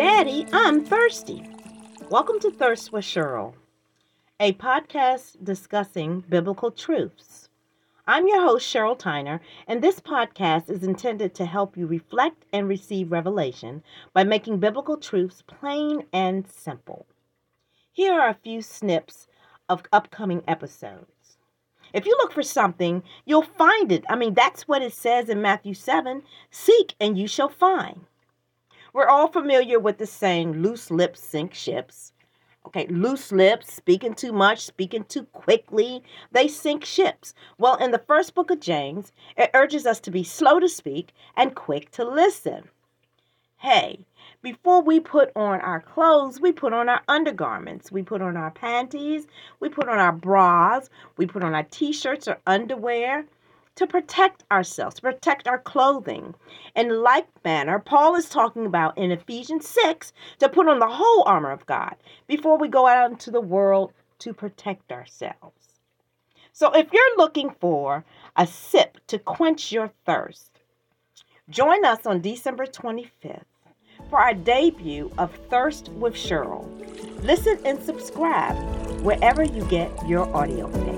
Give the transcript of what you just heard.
I'm thirsty. Welcome to Thirst with Sheryl, a podcast discussing biblical truths. I'm your host, Sheryl Tyner, and this podcast is intended to help you reflect and receive revelation by making biblical truths plain and simple. Here are a few snips of upcoming episodes. If you look for something, you'll find it. I mean, that's what it says in Matthew 7 Seek and you shall find. We're all familiar with the saying, loose lips sink ships. Okay, loose lips, speaking too much, speaking too quickly, they sink ships. Well, in the first book of James, it urges us to be slow to speak and quick to listen. Hey, before we put on our clothes, we put on our undergarments. We put on our panties, we put on our bras, we put on our t shirts or underwear to protect ourselves, to protect our clothing. In like manner, Paul is talking about in Ephesians 6 to put on the whole armor of God before we go out into the world to protect ourselves. So if you're looking for a sip to quench your thirst, join us on December 25th for our debut of Thirst with Sheryl. Listen and subscribe wherever you get your audio feed.